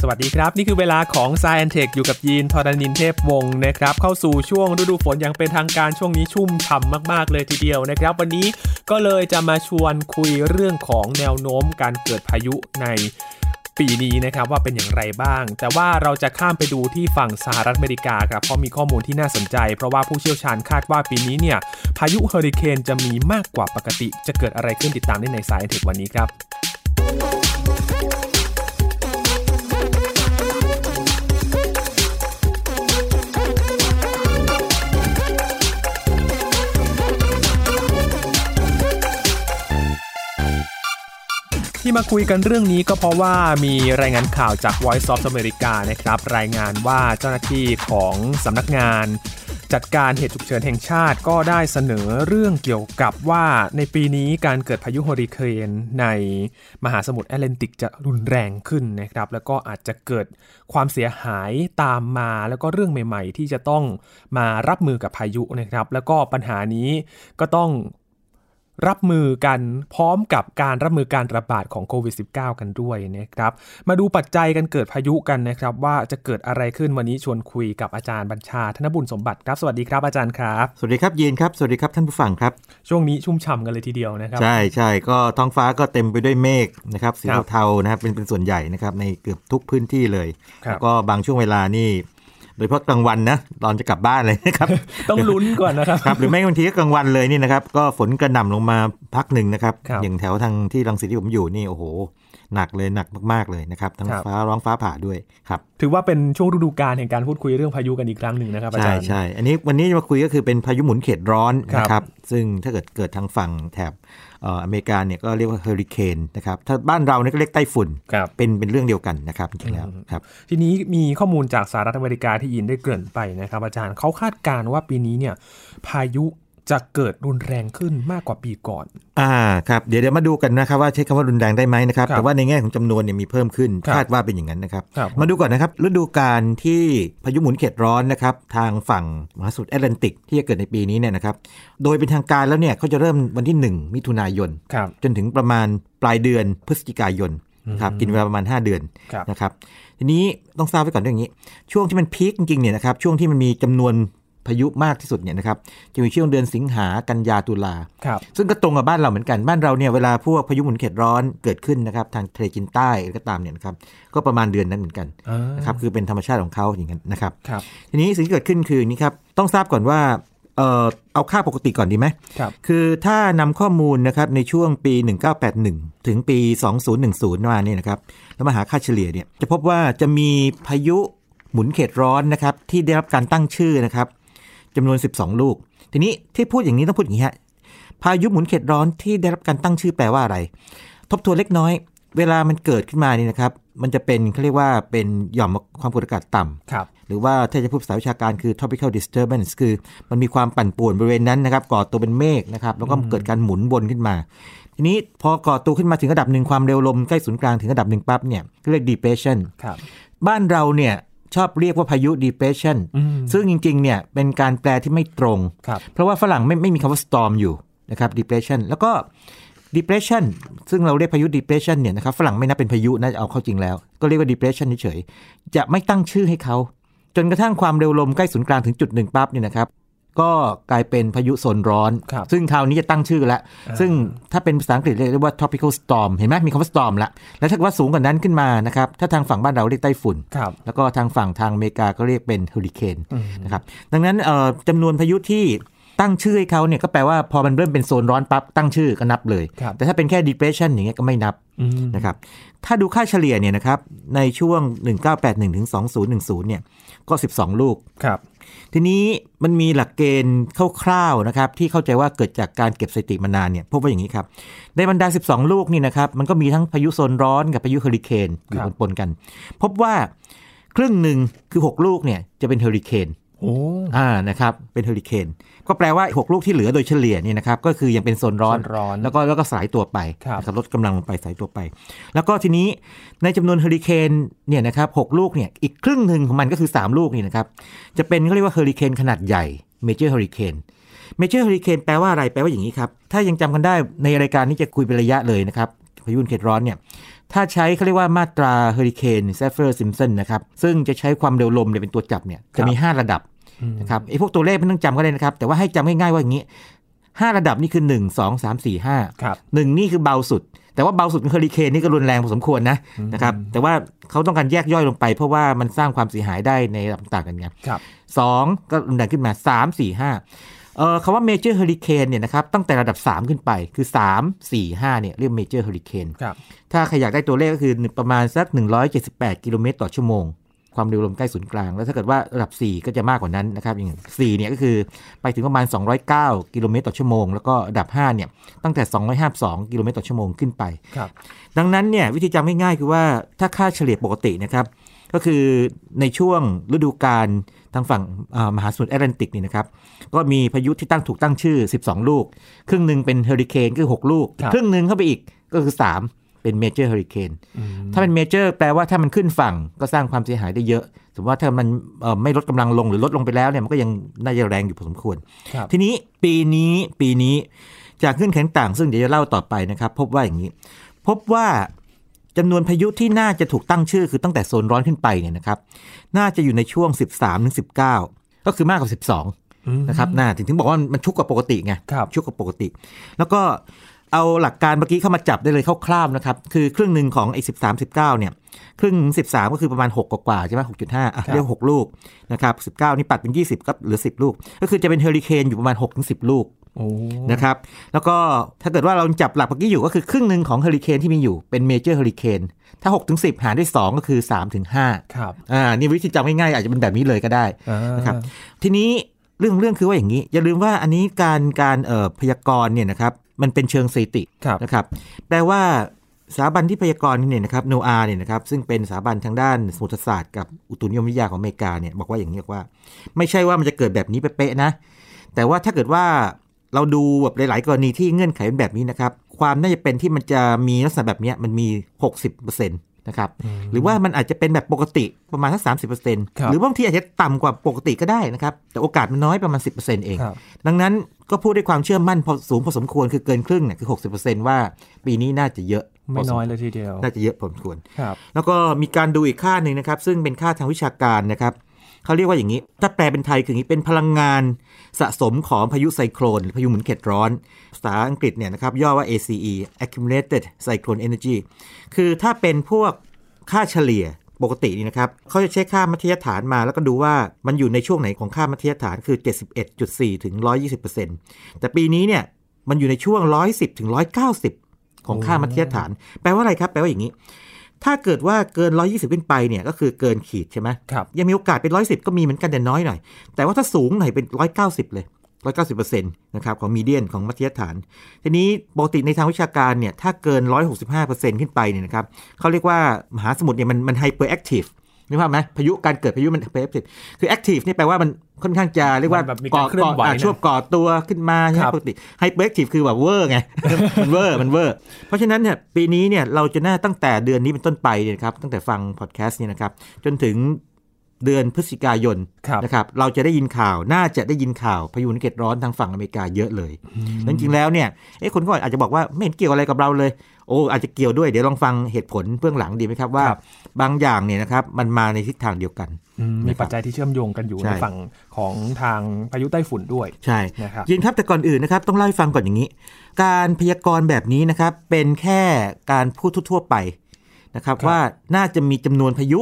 สวัสดีครับ นี่คือเวลาของ s ซ e n t e c h อยู่กับยีนทอรณินเทพวงศ์นะครับ เข้าสู่ช่วงฤดูฝนอย่างเป็นทางการช่วงนี้ชุ่มฉ่ำมาก ๆ เลยทีเดียวนะครับ วันนี้ก็เลยจะมาชวนคุยเรื่องของแนวโน้มการเกิดพายุในปีนี้นะครับว่าเป็นอย่างไรบ้าง แต่ว่าเราจะข้ามไปดูที่ฝั่งสหรัฐอเมริกาครับเพราะมีข้อมูลที่น่าสนใจ เพราะว่าผู้เชี่ยวชาญคาดว่าปีนี้เนี่ยพายุเฮอริเคนจะมีมากกว่าปกติ จะเกิดอะไรขึ้นติดตามได้ในสายเทควันนี้ครับ ที่มาคุยกันเรื่องนี้ก็เพราะว่ามีรายงานข่าวจาก Voice of America นะครับ รายงานว่าเจ้าหน้าที่ของสำนักงาน จัดการเหตุฉุกเฉินแห่งชาติก็ได้เสนอเรื่องเกี่ยวกับว่าในปีนี้การเกิดพายุเฮอริเคนในมหาสมุทรแอตแลนติกจะรุนแรงขึ้นนะครับ แล้วก็อาจจะเกิดความเสียหายตามมาแล้วก็เรื่องใหม่ ๆ ที่จะต้องมารับมือกับพายุนะครับ แล้วก็ปัญหานี้ก็ต้อง รับมือกันพร้อมกับการรับมือการระบาดของโควิด -19 กันด้วยนะครับ มาดูปัจจัยกันเกิดพายุกันนะครับ ว่าจะเกิดอะไรขึ้นวันนี้ชวนคุยกับอาจารย์บัญชาธนบุญสมบัติครับสวัสดีครับอาจารย์ครับ สวัสดีครับยีนครับสวัสดีครับท่านผู้ฟังครับ ช่วงนี้ชุ่มฉ่ำกันเลยทีเดียวนะครับ ใช่ใช่ก็ท้องฟ้าก็เต็มไปด้วยเมฆนะครับสีครับเทาๆนะครับเป็นเป็นส่วนใหญ่นะครับในเกือบทุกพื้นที่เลยครับแล้วก็บางช่วงเวลานี่ โดยเฉพาะกลางวันนะตอนจะกลับบ้านเลยนะครับ ต้องลุ้นก่อนนะครับครับ หรือไม่บางทีก็กลางวันเลยนี่นะครับ ก็ฝนกระหน่ำลงมาพักหนึ่งนะครับครับ อย่างแถวทางที่รังสิตที่ผมอยู่นี่โอ้โห หนักเลยหนักมากๆเลยนะครับทั้งครับฟ้าร้องฟ้าผ่าด้วยครับถือว่าเป็นช่วงฤดูกาลแห่งการพูดคุยเรื่องพายุกันอีกครั้งหนึ่งนะครับอาใช่จารย์ใช่อันนี้วันนี้จะมาคุยก็คือเป็นพายุหมุนเขตร้อนครับนะครับซึ่งถ้าเกิดเกิดทางฝั่งแถบเอ่ออเมริกาเนี่ยก็เรียกว่าเฮอริเคนนะครับถ้าบ้านเราเนี่ยก็เรียกไต้ฝุ่นครับเป็นเป็นเรื่องเดียวกันนะครับจริงๆแล้วครับทีนี้มีข้อมูลจากสหรัฐอเมริกาที่ยินได้เกริ่นไปนะครับอาจารย์เขาคาดการณ์ว่าปีนี้เนี่ยพายุ จะเกิดรุนแรงขึ้นมากกว่าปีก่อน อ่าครับเดี๋ยวเดี๋ยวมาดูกันนะครับว่าใช้คำว่ารุนแรงได้ไหมนะครับครับแต่ว่าในแง่ของจำนวนเนี่ยมีเพิ่มขึ้นครับคาดว่าเป็นอย่างนั้นนะครับครับมาดูก่อนนะครับฤดูกาลที่พายุหมุนเขตร้อนนะครับทางฝั่งมหาสมุทรแอตแลนติกที่จะเกิดในปีนี้เนี่ยนะครับโดยเป็นทางการแล้วเนี่ยเขาจะเริ่มวันที่ 1 มิถุนายนครับจนถึงประมาณปลายเดือนพฤศจิกายนนะครับกินเวลาประมาณ 5 เดือนครับนะครับทีนี้ต้องทราบไว้ก่อนเรื่องนี้ ช่วงที่มันพีคจริงๆเนี่ยนะครับช่วงที่มันมีจำนวน พายุมากที่สุดเนี่ยนะครับจะมีช่วงเดือนสิงหากันยาตุลาครับซึ่งก็ตรงกับบ้านเราเหมือนกันบ้านเราเนี่ยเวลาพวกพายุหมุนเขตร้อนเกิดขึ้นนะครับทางทะเลจีนใต้หรือก็ตามเนี่ยนะครับก็ประมาณเดือนนั้นเหมือนกันอ่านะครับคือเป็นธรรมชาติของเขาอย่างนั้นนะครับครับทีนี้สิ่งที่เกิดขึ้นคืออย่างนี้ครับต้องทราบก่อนว่าเอ่อเอาค่าปกติก่อนดีไหมครับคือถ้านำข้อมูลนะครับในช่วงปี 1981 ถึงปี 2010มาเนี่ยนะครับแล้วมาหาค่าเฉลี่ยเนี่ยจะพบว่าจะมีพายุหมุนเขตร้อนนะครับที่ได้รับการตั้งชื่อนะครับ จำนวน 12 ลูก ทีนี้ที่พูดอย่างนี้ต้องพูดอย่างนี้ฮะ พายุหมุนเขตร้อนที่ได้รับการตั้งชื่อแปลว่าอะไร ทบทวนเล็กน้อย เวลามันเกิดขึ้นมานี่นะครับ มันจะเป็นเขาเรียกว่าเป็นหย่อมความกดอากาศต่ำครับหรือว่าถ้าจะพูดภาษาวิชาการคือ tropical disturbance คือ มันมีความปั่นป่วนบริเวณนั้นนะครับ ก่อตัวเป็นเมฆนะครับ แล้วก็เกิดการหมุนวนขึ้นมา ทีนี้พอก่อตัวขึ้นมาถึงระดับหนึ่งความเร็วลมใกล้ศูนย์กลางถึงระดับหนึ่งปั๊บเนี่ยเรียก depression ครับบ้านเราเนี่ย ชอบเรียกว่าพายุ depression อืมซึ่งจริง ๆ เนี่ย เป็นการแปลที่ไม่ตรงครับเพราะว่าฝรั่งไม่ไม่มีคำว่า storm อยู่นะครับ depression แล้วก็ depression ซึ่งเราเรียกพายุ depression เนี่ยนะครับฝรั่งไม่นับเป็นพายุนะเอาเข้าจริงแล้ว ก็เรียกว่า depression เฉยๆจะไม่ตั้งชื่อให้เขา จนกระทั่งความเร็วลมใกล้ศูนย์กลางถึงจุดหนึ่งปั๊บเนี่ยนะครับ ก็กลายเป็นพายุโซนร้อนครับซึ่งคราวนี้จะตั้งชื่อแล้ว ซึ่งถ้าเป็นภาษาอังกฤษเรียกว่า tropical storm เห็นไหมมีคำว่า storm ละ แล้วถ้าเกิดว่าสูงกว่านั้นขึ้นมานะครับ ถ้าทางฝั่งบ้านเราเรียกไต้ฝุ่นครับแล้วก็ทางฝั่งทางอเมริกาก็เรียกเป็นเฮอริเคนนะครับ ดังนั้นเอ่อจำนวนพายุที่ตั้งชื่อให้เขาเนี่ยก็แปลว่าพอมันเริ่มเป็นโซนร้อนปั๊บตั้งชื่อก็นับเลยครับแต่ถ้าเป็นแค่ depression อย่างเงี้ยก็ไม่นับอืมนะครับ ถ้าดูค่าเฉลี่ยเนี่ยนะครับในช่วง 1981ถึง2010เนี่ยก็ 12 ลูกครับ ทีนี้มันมีหลักเกณฑ์คร่าวๆนะครับที่เข้าใจว่าเกิดจากการเก็บสถิติมานานเนี่ยพบว่าอย่างนี้ครับ ในบรรดา 12 ลูกนี่นะครับมันก็มีทั้งพายุโซนร้อนกับพายุเฮอริเคนอยู่ปนๆกัน พบว่าครึ่งหนึ่งคือ 6 ลูกเนี่ยจะเป็นเฮอริเคน โอ้อ่านะครับเป็นเฮอริเคนก็แปลว่า 6 ลูกที่เหลือโดยเฉลี่ยเนี่ยนะครับก็คือยังเป็นโซนร้อนโซนร้อนแล้วก็แล้วก็สลายตัวไปครับนะครับลดกำลังลงไปสลายตัวไป แล้วก็ทีนี้ในจำนวนเฮอริเคนเนี่ยนะครับหกลูกเนี่ยอีกครึ่งหนึ่งของมันก็คือ 3 ลูกนี่นะครับจะเป็นเขาเรียกว่าเฮอริเคนขนาดใหญ่ major hurricane major hurricane แปลว่าอะไรแปลว่าอย่างนี้ครับถ้ายังจำกันได้ในรายการนี้จะคุยเป็นระยะเลยนะครับพายุเขตร้อนเนี่ย ถ้าใช้เขาเรียกว่ามาตราเฮอริเคน Saffir-Simpson นะครับ ซึ่งจะใช้ความเร็วลมเนี่ยเป็นตัวจับเนี่ยจะมี 5 ระดับนะครับไอ้พวกตัวเลขไม่ต้องจำก็ได้นะครับ แต่ว่าให้จำง่ายๆว่าอย่างนี้ 5 ระดับนี่คือ 1 2 3 4 5ครับ1นี่คือเบาสุด แต่ว่าเบาสุดของเฮอริเคนนี่ก็รุนแรงพอสมควรนะนะครับแต่ว่าเขาต้องการแยกย่อยลงไป เพราะว่ามันสร้างความเสียหายได้ในระดับต่างกันไงครับสองก็รุนแรงขึ้นมา 3 4 5เอ่อ คำว่า major hurricane เนี่ยนะครับตั้งแต่ระดับ 3 ขึ้นไปคือ 3 4 5เนี่ยเรียก major hurricane ครับถ้าใครอยากได้ตัวเลขก็คือประมาณสัก 178 กิโลเมตรต่อชั่วโมง ความเร็วลมใกล้ศูนย์กลาง แล้วถ้าเกิดว่าระดับ 4 ก็จะมากกว่านั้นนะครับอย่าง4เนี่ยก็คือไปถึงประมาณ 209 กิโลเมตรต่อชั่วโมง แล้วก็ระดับ5เนี่ยตั้งแต่ 252 กิโลเมตรต่อชั่วโมงขึ้นไปครับดังนั้นเนี่ยวิธีจำง่ายๆคือว่าถ้าค่าเฉลี่ยปกตินะครับก็คือในช่วงฤดูกาล ทางฝั่งอ่ามหาสมุทรแอตแลนติกนี่นะครับก็มีพายุที่ตั้งถูกตั้งชื่อ 12 ลูก ครึ่งหนึ่งเป็นเฮอริเคนคือ 6 ลูกครับครึ่งหนึ่งเข้าไปอีกก็คือ 3 เป็น major เฮอริเคนถ้าเป็น major แปลว่าถ้ามันขึ้นฝั่งก็สร้างความเสียหายได้เยอะ สมมติว่าถ้ามันเอ่อไม่ลดกำลังลงหรือลดลงไปแล้วเนี่ยมันก็ยังน่าจะแรงอยู่พอสมควรครับทีนี้ปีนี้ปีนี้จากเงื่อนไขต่างๆซึ่งเดี๋ยวจะเล่าต่อไปนะครับ พบว่าอย่างนี้ พบว่า จำนวนพายุที่น่าจะถูกตั้งชื่อคือตั้งแต่โซนร้อนขึ้นไปเนี่ยนะครับ น่าจะอยู่ในช่วง 13ถึง19 ก็คือมากกว่า 12 นะครับน่าถึงถึงบอกว่ามันชุกกว่าปกติไงครับชุกกว่าปกติ แล้วก็เอาหลักการเมื่อกี้เข้ามาจับได้เลยคร่าวๆนะครับ คือครึ่งหนึ่งของไอ้13 19เนี่ย ครึ่ง13ก็คือประมาณ6กว่าๆใช่ไหม6.5อะครับเรียก6ลูกนะครับ19นี่ปัดเป็น20ก็เหลือ10ลูก ก็คือจะเป็นเฮอริเคนอยู่ประมาณ6ถึง10ลูกโอ้ นะครับแล้วก็ถ้าเกิดว่าเราจับหลักเมื่อกี้อยู่ก็คือครึ่งหนึ่งของเฮอริเคนที่มีอยู่เป็น major เฮอริเคนถ้า6ถึง10หารด้วย 2 ก็คือ3ถึง5ครับอ่านี่วิธีจำง่ายๆอาจจะเป็นแบบนี้เลยก็ได้อ่านะครับทีนี้เรื่องเรื่องคือว่าอย่างนี้ อย่าลืมว่าอันนี้การการเอ่อพยากรณ์เนี่ยนะครับมันเป็นเชิงสถิติครับนะครับแปลว่าสถาบันที่พยากรณ์เนี่ยนะครับโนอาเนี่ยนะครับซึ่งเป็นสถาบันทางด้านสมุทรศาสตร์กับอุตุนิยมวิทยาของอเมริกาเนี่ยบอกว่าอย่างนี้ว่า ไม่ใช่ว่ามันจะเกิดแบบนี้เป๊ะๆนะ แต่ว่าถ้าเกิดว่า เราดูแบบหลาย ๆ กรณีที่เงื่อนไขเป็นแบบนี้นะครับ ความน่าจะเป็นที่มันจะมีลักษณะแบบเนี้ยมันมี 60%นะครับหรือว่ามันอาจจะเป็นแบบปกติประมาณสักสามสิบเปอร์เซ็นต์ครับหรือบางทีอาจจะต่ำกว่าปกติก็ได้นะครับ แต่โอกาสมันน้อยประมาณ10%เองครับดังนั้นก็พูดด้วยความเชื่อมั่นพอสูงพอสมควรคือเกินครึ่งเนี่ยคือ60%ว่าปีนี้น่าจะเยอะไม่น้อยเลยทีเดียว น่าจะเยอะพอสมควรครับแล้วก็มีการดูอีกค่าหนึ่งนะครับ ซึ่งเป็นค่าทางวิชาการนะครับ เขาเรียกว่าอย่างนี้ ถ้าแปลเป็นไทยคืออย่างนี้เป็นพลังงานสะสมของพายุไซโครนพายุหมุนเขตร้อน ภาษาอังกฤษเนี่ยนะครับย่อว่า ACE accumulated cyclone energy คือถ้าเป็นพวกค่าเฉลี่ยปกตินี่นะครับเขาจะใช้ค่ามัธยฐานมาแล้วก็ดูว่ามันอยู่ในช่วงไหนของค่ามัธยฐานคือ 71.4 ถึง 120%แต่ปีนี้เนี่ยมันอยู่ในช่วง 110 ถึง 190 ของค่ามัธยฐาน แปลว่าอะไรครับ แปลว่าอย่างนี้ ถ้าเกิดว่าเกิน 120 ขึ้นไปเนี่ยก็คือเกินขีดใช่ไหมครับยังมีโอกาสเป็น 110 ก็มีเหมือนกันแต่น้อยหน่อย แต่ว่าถ้าสูงหน่อยเป็น 190 เลย 190%นะครับของมีเดียนของมัธยฐาน ทีนี้ปกติในทางวิชาการเนี่ยถ้าเกิน 165%ขึ้นไปเนี่ยนะครับเขาเรียกว่ามหาสมุทรเนี่ยมันมัน hyperactive นึกภาพไหมพายุการเกิดพายุมัน hyperactive คือ active นี่แปลว่ามันค่อนข้างจะเรียกว่ามันแบบมีการเคลื่อนไหวก่นะช่วงก่อตัวขึ้นมาใช่ไหมครับปกติ hyperactive คือแบบเวอร์ไงมันเวอร์มันเวอร์ เพราะฉะนั้นเนี่ยปีนี้เนี่ยเราจะน่าตั้งแต่เดือนนี้เป็นต้นไปเนี่ยนะครับตั้งแต่ฟังพอดแคสต์เนี่ยนะครับจนถึง เดือนพฤศจิกายนนะครับนะครับเราจะได้ยินข่าวน่าจะได้ยินข่าวพายุหมุนเขตร้อนทางฝั่งอเมริกาเยอะเลยแล้วจริงๆแล้วเนี่ยเอ้คนก็อาจจะบอกว่าไม่เห็นเกี่ยวอะไรกับเราเลยโอ้อาจจะเกี่ยวด้วยเดี๋ยวลองฟังเหตุผลเบื้องหลังดีไหมครับว่าครับบางอย่างเนี่ยนะครับมันมาในทิศทางเดียวกันอืมมีปัจจัยที่เชื่อมโยงกันอยู่ใช่ในฝั่งของทางพายุไต้ฝุ่นด้วยใช่นะครับยินครับแต่ก่อนอื่นนะครับต้องเล่าให้ฟังก่อนอย่างนี้ การพยากรณ์แบบนี้นะครับเป็นแค่การพูดทั่วๆไปนะครับครับว่าน่าจะมีจำนวนพายุ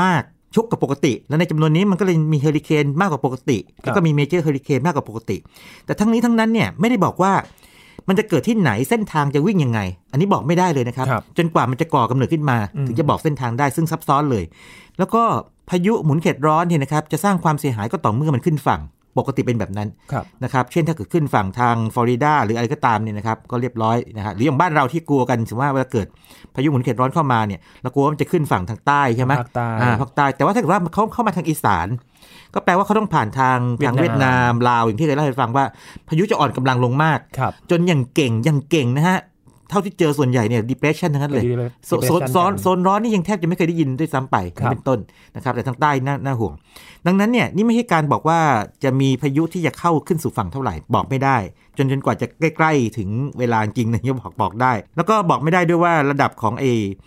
มาก ชุกกว่าปกติ แล้วในจำนวนนี้มันก็เลยมีเฮอริเคนมากกว่าปกติ แล้วก็มี major เฮอริเคนมากกว่าปกติ แต่ทั้งนี้ทั้งนั้นเนี่ยไม่ได้บอกว่ามันจะเกิดที่ไหนเส้นทางจะวิ่งยังไง อันนี้บอกไม่ได้เลยนะครับครับจนกว่ามันจะก่อกำเนิดขึ้นมาอืมถึงจะบอกเส้นทางได้ซึ่งซับซ้อนเลย แล้วก็พายุหมุนเขตร้อนเนี่ยนะครับจะสร้างความเสียหายก็ต่อเมื่อมันขึ้นฝั่ง ปกติเป็นแบบนั้นครับนะครับเช่นถ้าเกิดขึ้นฝั่งทางฟลอริดาหรืออะไรก็ตามเนี่ยนะครับก็เรียบร้อยนะฮะหรืออย่างบ้านเราที่กลัวกันสมมติว่าเวลาเกิดพายุหมุนเขตร้อนเข้ามาเนี่ยเรากลัวว่ามันจะขึ้นฝั่งทางใต้ใช่ไหมภาคใต้อ่าภาคใต้แต่ว่าถ้าเกิดว่าเขาเข้ามาทางอีสาน ก็แปลว่าเขาต้องผ่านทางเวียดนามทางเวียดนามลาวอย่างที่เคยเล่าให้ฟังว่าพายุจะอ่อนกำลังลงมากครับจนอย่างเก่งอย่างเก่งนะฮะ เท่าที่เจอส่วนใหญ่เนี่ย depression ทั้งนั้นเลยโซนโซนโซนโซนร้อนนี่ยังแทบจะไม่เคยได้ยินด้วยซ้ำไปครับเป็นต้นนะครับ แต่ทางใต้น่าน่าห่วง ดังนั้นเนี่ยนี่ไม่ใช่การบอกว่าจะมีพายุที่จะเข้าขึ้นสู่ฝั่งเท่าไหร่บอกไม่ได้ จนจนกว่าจะใกล้ ๆ ถึงเวลาจริงเนี่ยบอกบอกได้ แล้วก็บอกไม่ได้ด้วยว่าระดับของเอ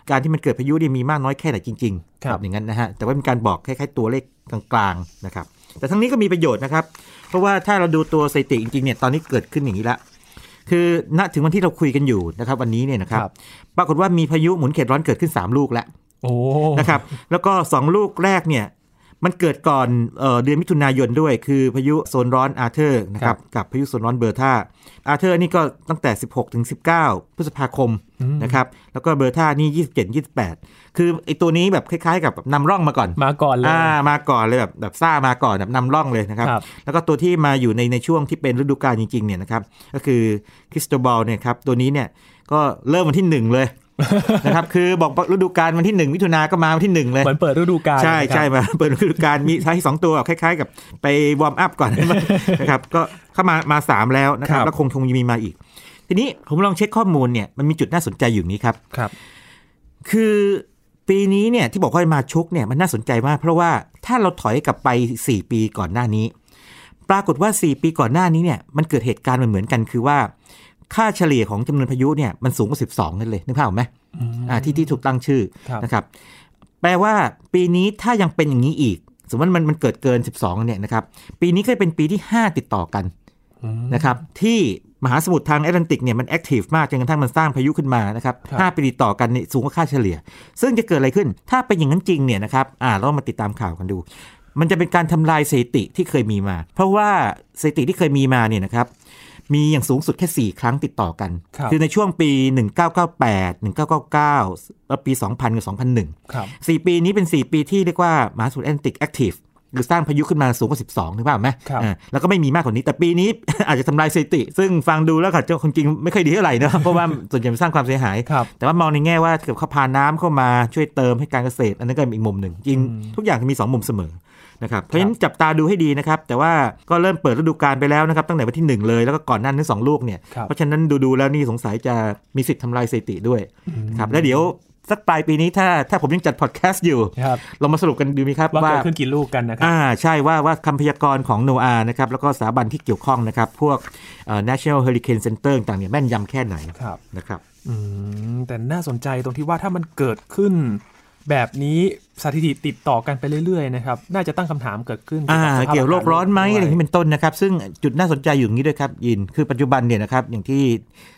การที่มันเกิดพายุเนี่ยมีมากน้อยแค่ไหนจริงๆครับอย่างนั้นนะฮะแต่ว่าเป็นการบอกคล้ายๆตัวเลขกลางๆนะครับแต่ทั้งนี้ก็มีประโยชน์นะครับ เพราะว่าถ้าเราดูตัวสถิติจริงๆเนี่ยตอนนี้เกิดขึ้นอย่างนี้ละ คือณถึงวันที่เราคุยกันอยู่นะครับวันนี้เนี่ยนะครับครับปรากฏว่ามีพายุหมุนเขตร้อนเกิดขึ้น 3 ลูกแล้วโอ้นะครับ แล้วก็ 2 ลูกแรกเนี่ย มันเกิดก่อนเออเดือนมิถุนายนด้วย คือพายุโซนร้อนอาเธอร์นะครับกับพายุโซนร้อนเบอร์ธาอาเธอร์นี่ก็ตั้งแต่ 16ถึง19 พฤษภาคมนะครับแล้วก็เบอร์ธานี่27 28 คือไอตัวนี้แบบคล้ายๆ กับนำร่องมาก่อนมาก่อนเลยอ่ามาก่อนเลยแบบแบบซ่ามาก่อนแบบนำร่องเลยนะครับครับแล้วก็ตัวที่มาอยู่ในในช่วงที่เป็นฤดูกาลจริงๆเนี่ยนะครับก็คือคริสโตบอลเนี่ยครับตัวนี้เนี่ยก็เริ่มวันที่หนึ่งเลย นะครับคือบอกว่าฤดูกาลวันที่หนึ่งมิถุนาก็มาวันที่หนึ่งเลยเหมือนเปิดฤดูกาลใช่นะครับใช่มาเปิดฤดูกาลมีท้ายสองตัวคล้าย ๆ กับไปวอร์มอัพก่อนนะครับก็เข้ามามาสามแล้วนะครับครับแล้วคงคงมีมาอีก ทีนี้ผมลองเช็คข้อมูลเนี่ยมันมีจุดน่าสนใจอยู่นี้ครับครับ คือปีนี้เนี่ยที่บอกว่ามาชุกเนี่ยมันน่าสนใจมาก เพราะว่าถ้าเราถอยกลับไป 4 ปีก่อนหน้านี้ ปรากฏว่า 4 ปีก่อนหน้านี้เนี่ยมันเกิดเหตุการณ์เหมือนๆกันคือว่า ค่าเฉลี่ยของจำนวนพายุเนี่ยมันสูงกว่า 12 นั่นเลยนึกภาพออกไหมอ่าที่ที่ถูกตั้งชื่อครับนะครับ แปลว่าปีนี้ถ้ายังเป็นอย่างนี้อีก สมมติว่ามันมันเกิดเกิน 12 เนี่ยนะครับ ปีนี้ก็จะเป็นปีที่ 5 ติดต่อกันนะครับที่มหาสมุทรทางแอตแลนติกเนี่ยมัน active มากจนกระทั่งมันสร้างพายุขึ้นมานะครับครับห้าปีติดต่อกันเนี่ยสูงกว่าค่าเฉลี่ย ซึ่งจะเกิดอะไรขึ้น ถ้าเป็นอย่างนั้นจริงเนี่ยนะครับอ่าเรามาติดตามข่าวกันดู มันจะเป็นการทำลายสถิติที่เคยมีมา เพราะว่าสถิติที่เคยมีมาเนี่ยนะครับ มีอย่างสูงสุดแค่ 4 ครั้งติดต่อกันครับอในช่วงปี 1998 1999 แล้วปี 2000 กับ 2001ครับ4ปีนี้เป็น 4 ปีที่เรียกว่ามหาสมุทรแอตแลนติก activeหรือสร้างพายุขึ้นมาสูงกว่า 12นึกภาพออกไหมครับอ่าแล้วก็ไม่มีมากกว่านี้ แต่ปีนี้อาจจะทำลายสถิติ ซึ่งฟังดูแล้วค่ะจะคงจริงไม่ค่อยดีเท่าไหร่นะ เพราะว่าส่วนใหญ่มันสร้างความเสียหายครับแต่ว่ามองในแง่ว่าเกิดเขาพาน้ำเข้ามาช่วยเติมให้การเกษตร อันนั้นก็เป็นอีกมุมหนึ่ง จริงทุกอย่างมี 2 มุมเสมอ นะครับเพราะฉะนั้นจับตาดูให้ดีนะครับ แต่ว่าก็เริ่มเปิดฤดูกาลไปแล้วนะครับตั้งแต่วันที่หนึ่งเลยแล้วก็ก่อนหน้านั้นสองลูกเนี่ยครับเพราะฉะนั้นดูๆแล้วนี่สงสัยจะมีสิทธิ์ทำลายสถิติด้วยครับแล้วเดี๋ยวสักปลายปีนี้ถ้าถ้าผมยังจัดพอดแคสต์อยู่ครับเรามาสรุปกันดูไหมครับว่าว่าเกิดขึ้นกี่ลูกกันนะครับอ่าใช่ว่าว่าคำพยากรณ์ของโนอานะครับ แล้วก็สถาบันที่เกี่ยวข้องนะครับ พวกเอ่อ National Hurricane Center ต่างๆเนี่ยแม่นยำแค่ไหนครับนะครับอืมแต่น่าสนใจตรงที่ว่าถ้ามันเกิดขึ้น แบบนี้สถิติติดต่อกันไปเรื่อยๆนะครับน่าจะตั้งคำถามเกิดขึ้นอ่าบสภาพเกี่ยวโรคร้อนไหมากาศอะไรอย่างนี้เป็นต้นนะครับ ซึ่งจุดน่าสนใจอยู่อย่างนี้ด้วยครับยิน คือปัจจุบันเนี่ยนะครับอย่างที่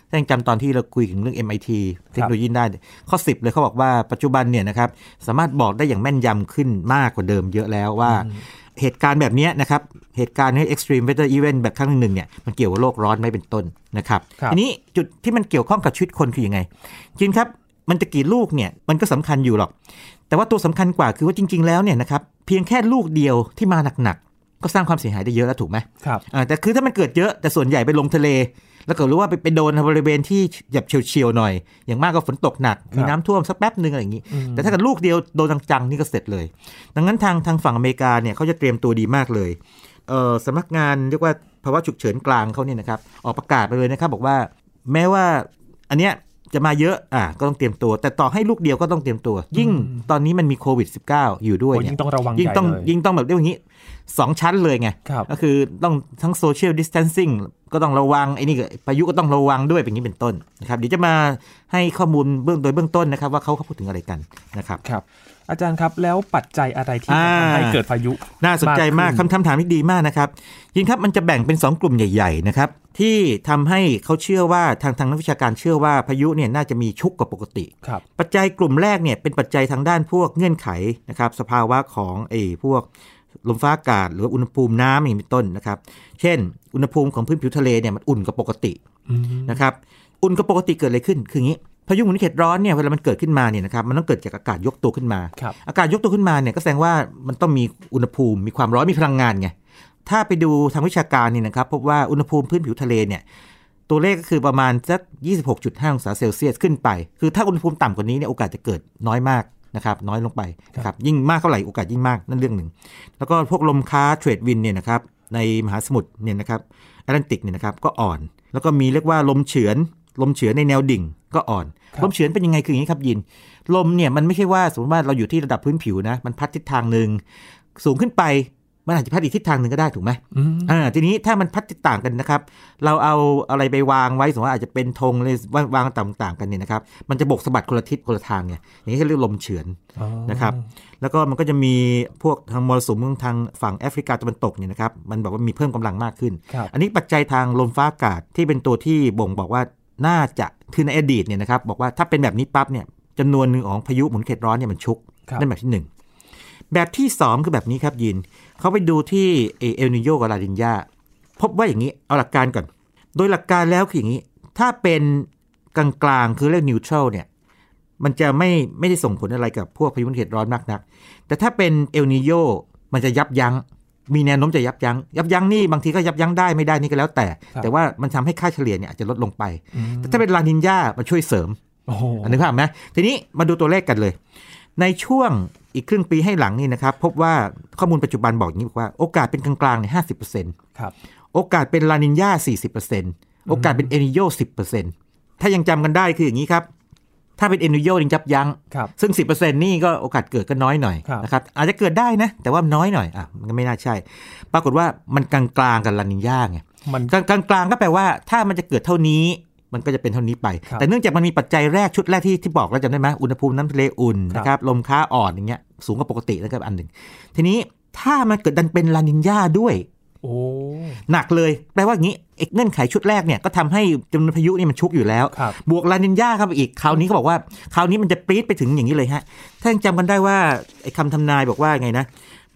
ถ้ายังจำตอนที่เราคุยถึงเรื่อง MIT เทคโนโลยีได้ ข้อ 10 เลยเขาบอกว่าปัจจุบันเนี่ยนะครับสามารถบอกได้อย่างแม่นยำขึ้นมากกว่าเดิมเยอะแล้วว่าเหตุการณ์แบบเนี้ยนะครับ เหตุการณ์ให้ extreme weather event แบบครั้งหนึ่งเนี่ยมันเกี่ยวกับโลกร้อนไหมเป็นต้นนะครับครับทีนี้จุดที่มันเกี่ยวข้องกับชีวิตคนคือยังไงจริงครับ มันจะกี่ลูกเนี่ยมันก็สำคัญอยู่หรอก แต่ว่าตัวสำคัญกว่าคือว่าจริง ๆ แล้วเนี่ยนะครับเพียงแค่ลูกเดียวที่มาหนักๆก็สร้างความเสียหายได้เยอะแล้วถูกไหมครับอ่าแต่คือถ้ามันเกิดเยอะแต่ส่วนใหญ่ไปลงทะเล แล้วก็รู้ว่าไปไปโดนบริเวณที่แบบเฉียวๆหน่อย อย่างมากก็ฝนตกหนักมีน้ำท่วมสักแป๊บหนึ่งอะไรอย่างนี้ แต่ถ้าเกิดลูกเดียวโดนจังๆนี่ก็เสร็จเลย ดังนั้นทางทางฝั่งอเมริกาเนี่ยเขาจะเตรียมตัวดีมากเลยเออสำนักงานเรียกว่าภาวะฉุกเฉินกลางเขาเนี่ยนะครับออกประกาศไปเลยนะครับบอกว่าแม้ว่าอันเนี้ย จะมาเยอะอะก็ต้องเตรียมตัว แต่ต่อให้ลูกเดียวก็ต้องเตรียมตัว ยิ่งตอนนี้มันมีโควิด -19 อยู่ด้วยโอ้เนี่ยิ่ยงต้องระวังยิ่งใหญ่ต้องเลยยิ่งต้องแบบเรียกว่าอย่างนี้สองชั้นเลยไงครับก็คือต้องทั้งโซเชียลดิส a ทนซิ่งก็ต้องระวังไอ้นี่ก็พายุก็ต้องระวังด้วยเป็นอย่างนี้เป็นต้นนะครับเดี๋ยวจะมาให้ข้อมูลเบื้องโดยเบื้องต้นนะครับ ว่าเขาเขาพูดถึงอะไรกันนะครับครับ อาจารย์ครับ แล้วปัจจัยอะไรที่อ่าทำให้เกิดพายุ น่าสนใจมากมากขึ้นคำคำถามที่ดีมากนะครับยิงครับมันจะแบ่งเป็น 2 กลุ่มใหญ่ ๆ นะครับ ที่ทำให้เขาเชื่อว่าทางทางนักวิชาการเชื่อว่าพายุเนี่ยน่าจะมีชุกกว่าปกติครับปัจจัยกลุ่มแรกเนี่ยเป็นปัจจัยทางด้านพวกเงื่อนไขนะครับสภาวะของไอ้พวกลมฟ้าอากาศหรือว่าอุณหภูมิน้ำอย่างนี้เป็นต้นนะครับ เช่น อุณหภูมิของพื้นผิวทะเลเนี่ยมันอุ่นกว่าปกติอืมนะครับ อุ่นกว่าปกติเกิดอะไรขึ้น คืออย่างนี้ พายุหมุนเขตร้อนเนี่ยเวลามันเกิดขึ้นมาเนี่ยนะครับมันต้องเกิดจากอากาศยกตัวขึ้นมาครับอากาศยกตัวขึ้นมาเนี่ยก็แสดงว่ามันต้องมีอุณหภูมิมีความร้อนมีพลังงานไงถ้าไปดูทางวิชาการนี่นะครับพบว่าอุณหภูมิพื้นผิวทะเลเนี่ยตัวเลขก็คือประมาณสัก 26.5 องศาเซลเซียสขึ้นไป คือถ้าอุณหภูมิต่ำกว่านี้เนี่ยโอกาสจะเกิดน้อยมากนะครับน้อยลงไปนะครับยิ่งมากเท่าไหร่โอกาสยิ่งมากนั่นเรื่องหนึ่ง แล้วก็พวกลมค้าเทรดวินเนี่ยนะครับในมหาสมุทรเนี่ยนะครับแอตแลนติกเนี่ยนะครับก็อ่อน แล้วก็มีเรียกว่าลมเฉือน ลมเฉือนในแนวดิ่งก็อ่อนครับลมเฉือนเป็นยังไงคืออย่างนี้ครับยิน ลมเนี่ยมันไม่ใช่ว่าสมมติว่าเราอยู่ที่ระดับพื้นผิวนะ มันพัดทิศทางหนึ่งสูงขึ้นไปมันอาจจะพัดอีกทิศทางหนึ่งก็ได้ถูกไหมอืมอ่า ทีนี้ถ้ามันพัดทิศต่างกันนะครับ เราเอาอะไรไปวางไว้สมมติว่าอาจจะเป็นธงเลยวางวางต่างๆกันเนี่ยนะครับ มันจะบกสะบัดคนละทิศคนละทางไงอย่างนี้เขาเรียกลมเฉือนอ๋อนะครับ แล้วก็มันก็จะมีพวกทางมรสุมทางฝั่งแอฟริกาตะวันตกเนี่ยนะครับ มันบอกว่ามีเพิ่มกำลังมากขึ้นครับอันนี้ปัจจัยทางลมฟ้าอากาศที่เป็นตัวที่บ่งบอกว่า น่าจะคือในอดีตเนี่ยนะครับบอกว่าถ้าเป็นแบบนี้ปั๊บเนี่ยจำนวนหนึ่งของพายุหมุนเขตร้อนเนี่ยมันชุกครับนั่นแบบที่หนึ่งแบบที่สองคือแบบนี้ครับยินเขาไปดูที่เอลนิโยกับลาดินยาพบว่าอย่างนี้เอาหลักการก่อน โดยหลักการแล้วคืออย่างนี้ ถ้าเป็นกลางๆ คือเรียกนิวทรัลเนี่ยมันจะไม่ไม่ได้ส่งผลอะไรกับพวกพายุหมุนเขตร้อนมากนัก แต่ถ้าเป็นเอลนิโยมันจะยับยั้ง มีแนวโน้มจะยับยั้งยับยั้งนี่บางทีก็ยับยั้งได้ไม่ได้นี่ก็แล้วแต่ครับแต่ว่ามันทำให้ค่าเฉลี่ยเนี่ยอาจจะลดลงไปอืมแต่ถ้าเป็นลานินยามันช่วยเสริมโอ้โหอันนี้ภาพไหมทีนี้มาดูตัวเลขกันเลย ในช่วงอีกครึ่งปีให้หลังนี่นะครับ พบว่าข้อมูลปัจจุบันบอกอย่างนี้บอกว่าโอกาสเป็นกลางๆเนี่ยห้าสิบเปอร์เซ็นต์ครับโอกาสเป็นลานีญาสี่สิบเปอร์เซ็นต์โอกาสเป็นเอลนีโญสิบเปอร์เซ็นต์ถ้ายังจำกันได้คืออย่างนี้ครับ ถ้าเป็นเอลนีโญยังยับยั้งครับซึ่ง 10%นี่ก็โอกาสเกิดก็น้อยหน่อยครับนะครับอาจจะเกิดได้นะ แต่ว่าน้อยหน่อยอะมันก็ไม่น่าใช่ ปรากฏว่ามันกลางๆกับลานีญาไงมันกลางกลางๆก็แปลว่าถ้ามันจะเกิดเท่านี้มันก็จะเป็นเท่านี้ไปครับแต่เนื่องจากมันมีปัจจัยแรกชุดแรกที่ที่บอกแล้วจำได้ไหมอุณหภูมิน้ำทะเลอุ่นครับนะครับลมค้าอ่อนอย่างเงี้ยสูงกว่าปกตินะครับอันหนึ่งทีนี้ถ้ามันเกิดดันเป็นลานินยาด้วย โอ้หนักเลยแปลว่าอย่างนี้เอกเงื่อนไขชุดแรกเนี่ยก็ทำให้จำนวนพายุนี่มันชุกอยู่แล้วครับบวกลานินยาครับอีกคราวนี้เขาบอกว่าคราวนี้มันจะปรี๊ดไปถึงอย่างนี้เลยฮะถ้ายังจำกันได้ว่าไอ้คำทำนายบอกว่าไงนะ